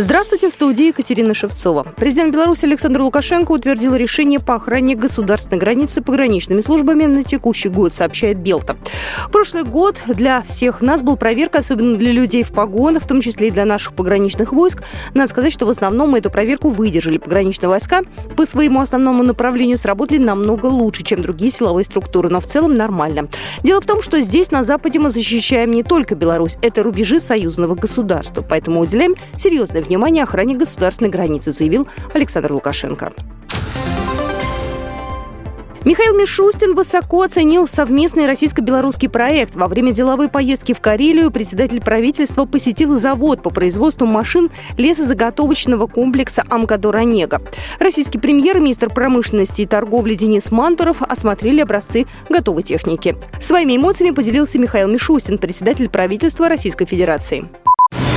Здравствуйте, в студии Екатерина Шевцова. Президент Беларуси Александр Лукашенко утвердил решение по охране государственной границы пограничными службами на текущий год, сообщает Белта. Прошлый год для всех нас был проверка, особенно для людей в погонах, в том числе и для наших пограничных войск. Надо сказать, что в основном мы эту проверку выдержали. Пограничные войска по своему основному направлению сработали намного лучше, чем другие силовые структуры, но в целом нормально. Дело в том, что здесь, на Западе, мы защищаем не только Беларусь, это рубежи союзного государства, поэтому уделяем серьезное внимание охране государственной границы, заявил Александр Лукашенко. Михаил Мишустин высоко оценил совместный российско-белорусский проект. Во время деловой поездки в Карелию председатель правительства посетил завод по производству машин лесозаготовочного комплекса «Амкадор-Онега». Российский премьер, министр промышленности и торговли Денис Мантуров осмотрели образцы готовой техники. Своими эмоциями поделился Михаил Мишустин, председатель правительства Российской Федерации.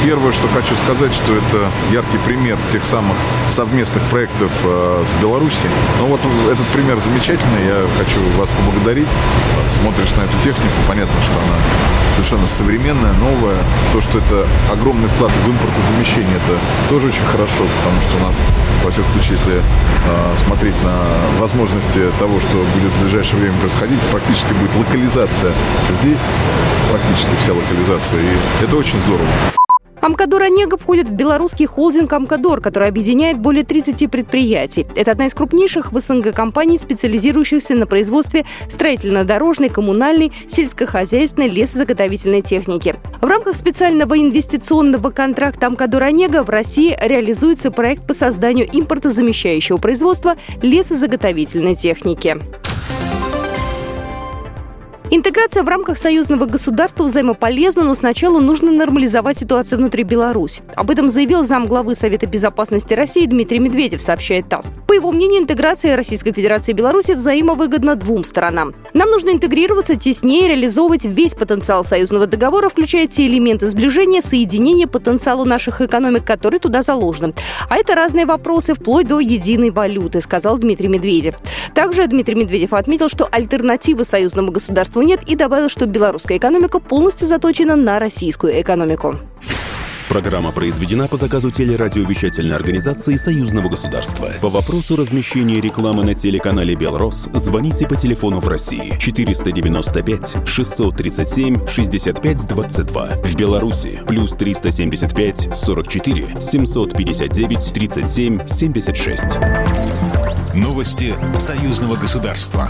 Первое, что хочу сказать, что это яркий пример тех самых совместных проектов э, с Беларусью. Ну вот этот пример замечательный, я хочу вас поблагодарить. Смотришь на эту технику, понятно, что она совершенно современная, новая. То, что это огромный вклад в импортозамещение, это тоже очень хорошо, потому что у нас, во всех случаях, если э, смотреть на возможности того, что будет в ближайшее время происходить, практически будет локализация здесь, практически вся локализация, и это очень здорово. Амкадор Онега входит в белорусский холдинг Амкадор, который объединяет более 30 предприятий. Это одна из крупнейших в СНГ компаний, специализирующихся на производстве строительно-дорожной, коммунальной, сельскохозяйственной, лесозаготовительной техники. В рамках специального инвестиционного контракта Амкадор Онега в России реализуется проект по созданию импортозамещающего производства лесозаготовительной техники. Интеграция в рамках союзного государства взаимополезна, но сначала нужно нормализовать ситуацию внутри Беларуси. Об этом заявил замглавы Совета безопасности России Дмитрий Медведев, сообщает ТАСС. По его мнению, интеграция Российской Федерации и Беларуси взаимовыгодна двум сторонам. Нам нужно интегрироваться теснее, реализовывать весь потенциал союзного договора, включая те элементы сближения, соединения потенциала наших экономик, которые туда заложены. А это разные вопросы, вплоть до единой валюты, сказал Дмитрий Медведев. Также Дмитрий Медведев отметил, что альтернативы союзному государству нет и добавил, что белорусская экономика полностью заточена на российскую экономику. Программа произведена по заказу телерадиовещательной организации Союзного государства. По вопросу размещения рекламы на телеканале «Белрос» звоните по телефону в России 495 637 65 22. В Беларуси плюс 375 44 759 37 76. Новости Союзного государства.